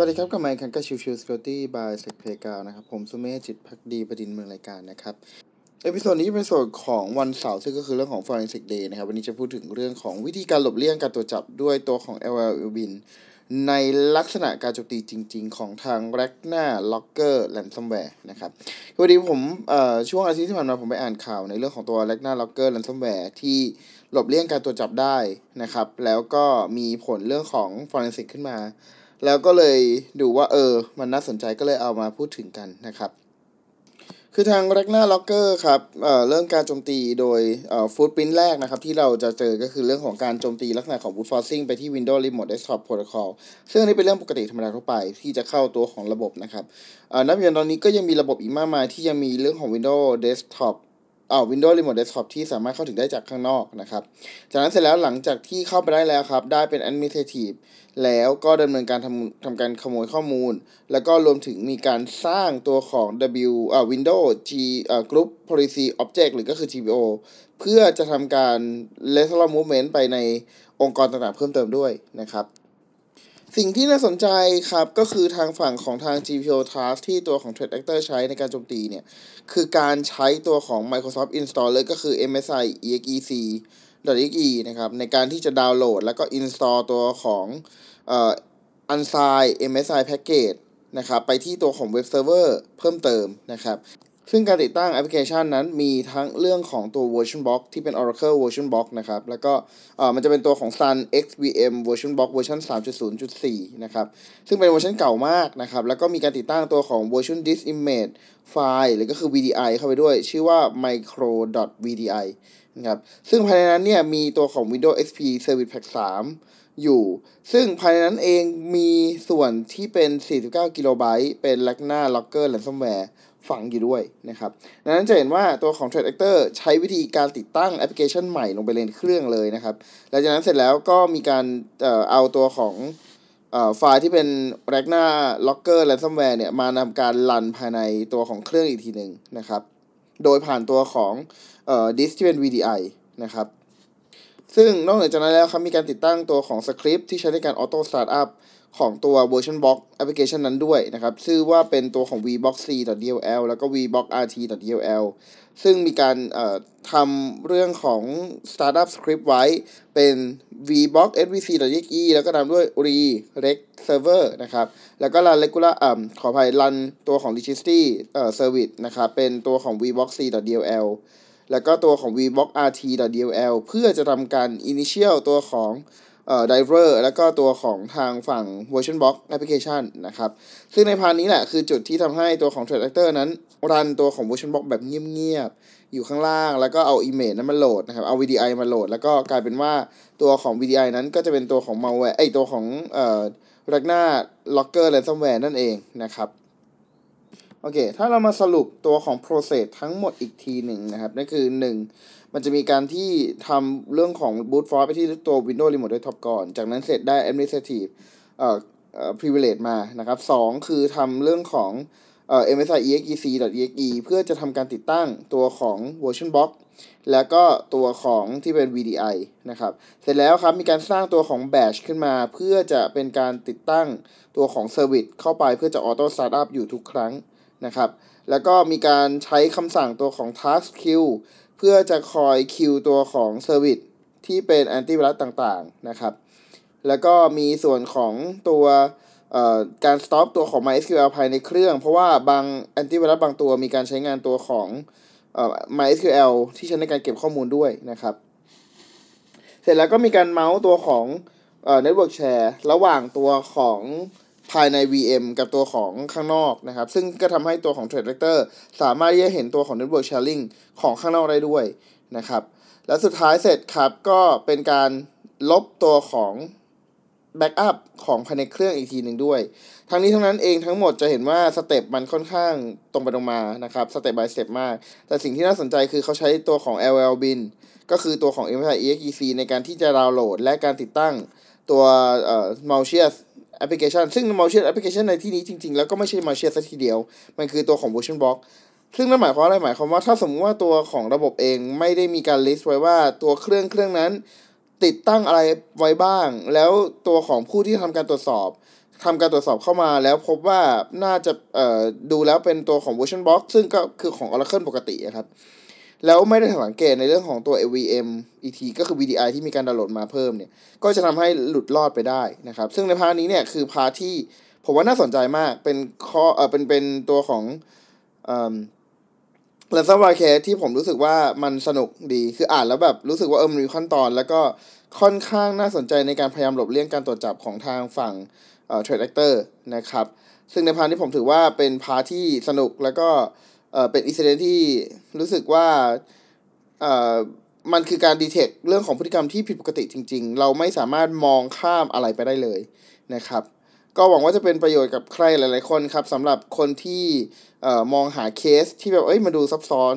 สวัสดีครับกลับมาพบกันกับ Chill Chill Security by เซกเพกานะครับ ผมสุเมธจิตภักดีบดินทร์ดำเนินรายการนะครับ episode นี้เป็นส่วนของวันเสาร์ซึ่งก็คือเรื่องของ Forensic Day นะครับ วันนี้จะพูดถึงเรื่องของวิธีการหลบเลี่ยงการตรวจจับด้วยตัวของ LL u b i n ในลักษณะการโจมตีจริง ๆ ของทาง r a g n a Locker Ransomware นะครับวันนี้ผมช่วงอาทิตย์ที่ผ่านมาผมไปอ่านข่าวในเรื่องของตัว r a g n a Locker Ransomware ที่หลบเลี่ยงการตรวจจับได้นะครับ แล้วก็มีผลเรื่องของ Forensic ขึ้นมา แล้วก็เลยดูว่าเออ มันน่าสนใจก็เลยเอามาพูดถึงกันนะครับ คือทาง r a g n a Locker ครับเอ่อเรื่องการโจมตีโดยเอ่อฟูดพิ้นแรกนะครับ ที่เราจะเจอก็คือเรื่องของการโจมตีลักษณะของ brute forcing ไปที่ Windows Remote Desktop Protocol ซึ่งนี้เป็นเรื่องปกติธรรมดาทั่วไปที่จะเข้าตัวของระบบนะครับเอ่อนับอย่างตอนนี้ก็ยังมีระบบอีกมากมายที่ยังมีเรื่องของ Windows Desktop อ่า Windows Remote Desktop ที่สามารถเข้าถึงได้จากข้างนอกนะครับ จากนั้นเสร็จแล้วหลังจากที่เข้าไปได้แล้วครับ ได้เป็น Administrative แล้วก็ดำเนินการทำทำการขโมยข้อมูล แล้วก็รวมถึงมีการสร้างตัวของ W อ่า Windows G อ่า Group Policy Object หรือก็คือ GPO เพื่อจะทำการ lateral movement ไปในองค์กรต่างๆเพิ่มเติมด้วยนะครับ สิ่งที่น่าสนใจครับก็คือทางฝั่งของทาง GPO Task ที่ตัวของ Threat Actor ใช้ในการโจมตีเนี่ย คือการใช้ตัวของ Microsoft Installer ก็คือ msiexec.exe นะครับในการที่จะดาวน์โหลด แล้วก็ install ตัวของเอ่อ unsigned MSI package นะครับไปที่ตัวของ web server เพิ่มเติมนะครับ ซึ่งการติดตั้งแอปพลิเคชันนั้นมีทั้งเรื่องของตัว VirtualBox ที่เป็น Oracle VirtualBox นะครับ แล้วก็มันจะเป็นตัวของ Sun xVM VirtualBox เวอร์ชัน3.0.4 นะครับ ซึ่งเป็นเวอร์ชันเก่ามากนะครับ แล้วก็มีการติดตั้งตัวของ virtual disk image file หรือก็คือ VDI เข้าไปด้วย ชื่อว่า micro.vdi นะครับซึ่งภายในนั้นเนี่ยมีตัวของ Windows XP Service Pack 3 อยู่ ซึ่งภายในนั้นเองมีส่วนที่เป็น 49 กิโลไบต์เป็น Lagna Locker Ransomware ฝังอยู่ด้วยนะครับดังนั้นจะเห็นว่าตัวของ Trade Actor ใช้วิธีการติดตั้งแอปพลิเคชันใหม่ลงไปในเครื่องเลยนะครับหลังจากนั้นเสร็จแล้วก็มีการเอ่อเอาตัวของไฟล์ที่เป็น Ragnar Locker Ransomware เนี่ยมาทำการ run ภายในตัวของเครื่องอีกทีหนึ่งนะครับ โดยผ่านตัวของดิสที่เป็น VDI นะครับ ซึ่งนอกเหนือจากนั้นแล้วครับมีการติดตั้งตัวของสคริปที่ใช้ในการ auto startup ของตัว VirtualBox application นั้นด้วยนะครับชื่อว่าเป็นตัวของ vboxc.dll แล้วก็ vboxrt.dll ซึ่งมีการทำเรื่องของ startup script ไว้เป็น vbox svc.exe แล้วก็ตามด้วย re rec server นะครับ แล้วก็ run regular อ่าขออภัย run ตัวของ registry เอ่อ service นะครับ เป็นตัวของ vboxc.dll แล้วก็ตัวของ vboxrt.dll เพื่อจะทำการ initial ตัวของเอ่อ driver แล้วก็ตัวของทางฝั่ง version box application นะครับ ซึ่งในพานนี้แหละคือจุดที่ทำให้ตัวของ Threat Actor นั้น รันตัวของ version box แบบเงียบๆ อยู่ข้างล่าง แล้วก็เอา image นั้นมาโหลดนะครับ เอา VDI มาโหลด แล้วก็กลายเป็นว่าตัวของ VDI นั้นก็จะเป็นตัวของ malware ไอตัวของเอ่อ Ragna Locker Ransomware นั่นเองนะครับ โอเค ถ้าเรามาสรุปตัวของ process ทั้งหมดอีกทีหนึ่งนะครับ นั่นคือ 1 มันจะมีการที่ทำเรื่องของ boot force ไปที่ตัว Windows Remote Desktop ก่อน จากนั้นเสร็จได้ administrative เอ่อเอ่อ privilege มานะครับสองคือทำเรื่องของเอ่อ msi exec.exe เพื่อจะทำการติดตั้งตัวของ version box แล้วก็ตัวของที่เป็น VDI นะครับ เสร็จแล้วครับ มีการสร้างตัวของ batch ขึ้นมา เพื่อจะเป็นการติดตั้งตัวของ service เข้าไปเพื่อจะ auto startup อยู่ทุกครั้ง นะครับ แล้วก็มีการใช้คำสั่งตัวของ task queue เพื่อจะคอยคิวตัวของเซอร์วิสที่เป็นแอนตี้ไวรัสต่างๆนะครับ แล้วก็มีส่วนของตัวการ stop ตัวของ MySQL ภายในเครื่อง เพราะว่าบางแอนตี้ไวรัสบางตัวมีการใช้งานตัวของ MySQL ที่ใช้ในการเก็บข้อมูลด้วยนะครับ เสร็จแล้วก็มีการเมาส์ตัวของ Network Share ระหว่างตัวของ ภายใน VM กับตัวของข้างนอกนะครับ ซึ่งก็ทำให้ตัวของ Threat Actor สามารถที่จะเห็นตัวของ Network Sharing ของข้างนอกได้ด้วยนะครับ แล้วสุดท้ายเสร็จครับ ก็เป็นการลบตัวของ backup ของภายในเครื่องอีกทีหนึ่งด้วย ทั้งนี้ทั้งนั้นเองทั้งหมดจะเห็นว่า step มันค่อนข้างตรงไปตรงมานะครับสเต็ป by สเต็ปมาก แต่สิ่งที่น่าสนใจคือเขาใช้ตัวของ LOLBin ก็คือตัวของ msiexec ในการที่จะดาวน์โหลด และการติดตั้งตัวเอ่อ malicious แอปพลิเคชัน ซึ่ง malicious แอปพลิเคชันในที่นี้จริง ๆ แล้วก็ไม่ใช่ malicious สักทีเดียว มันคือตัวของ VirtualBox ซึ่งนั่นหมายความอะไรหมายความว่าถ้าสมมติว่าตัวของระบบเองไม่ได้มีการ list ไว้ว่าตัวเครื่องเครื่องนั้น ติดตั้งอะไรไว้บ้าง แล้วตัวของผู้ที่ทำการตรวจสอบทำการตรวจสอบเข้ามาแล้วพบว่าน่าจะดูแล้วเป็นตัวของ VirtualBox ซึ่งก็คือของ Oracle ปกติครับ แล้วไม่ได้สังเกตในเรื่องของตัว AVM ET ก็คือ VDI ที่มีการดาวน์โหลดมาเพิ่มเนี่ย ก็จะทำให้หลุดรอดไปได้นะครับ ซึ่งใน part นี้เนี่ยคือ part ที่ผมว่าน่าสนใจมาก เป็นข้อเออเป็นเป็นตัวของเอ่อ ransomware case ที่ผมรู้สึกว่ามันสนุกดี คืออ่านแล้วแบบรู้สึกว่าเออมันมีขั้นตอน แล้วก็ค่อนข้างน่าสนใจในการพยายามหลบเลี่ยงการตรวจจับของทางฝั่งเอ่อ threat actor นะครับ ซึ่งใน part ที่ผมถือว่าเป็น part ที่สนุกแล้วก็ เป็น incident ที่รู้สึกว่าเออมันคือการ detect เรื่องของพฤติกรรมที่ผิดปกติจริง ๆ เราไม่สามารถมองข้ามอะไรไปได้เลยนะครับ ก็หวังว่าจะเป็นประโยชน์กับใครหลาย ๆ คนครับสำหรับคนที่เอ่อมองหาเคสที่แบบเอ้ยมาดูซับซ้อน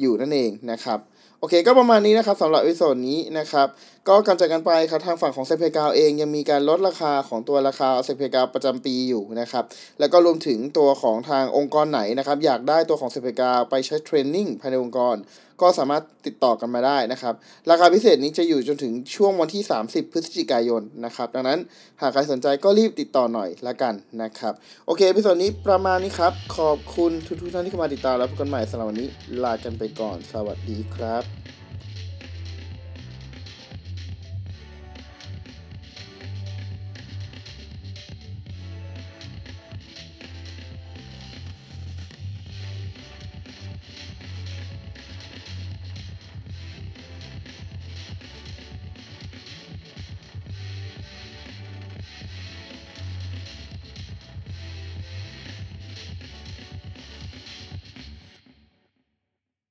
อยู่นั่นเองนะครับ โอเคก็ประมาณนี้นะครับสำหรับวิดีโอนี้นะครับก็ก่อนจากกันไปครับทางฝั่งของเซเพกาเองยังมีการลดราคาของตัวราคาเซเพกาประจำปีอยู่นะครับแล้วก็รวมถึงตัวของทางองค์กรไหนนะครับอยากได้ตัวของเซเพกาไปใช้เทรนนิ่งภายในองค์กร ก็สามารถติดต่อกันมาได้นะครับราคาพิเศษนี้จะอยู่จนถึงช่วงวันที่ 30 พฤศจิกายนนะครับดังนั้นหากใครสนใจก็รีบติดต่อหน่อยละกันนะครับโอเค episode นี้ประมาณนี้ครับขอบคุณทุกท่านที่เข้ามาติดตามแล้วพบกันใหม่สำหรับวันนี้ลากันไปก่อน สวัสดีครับ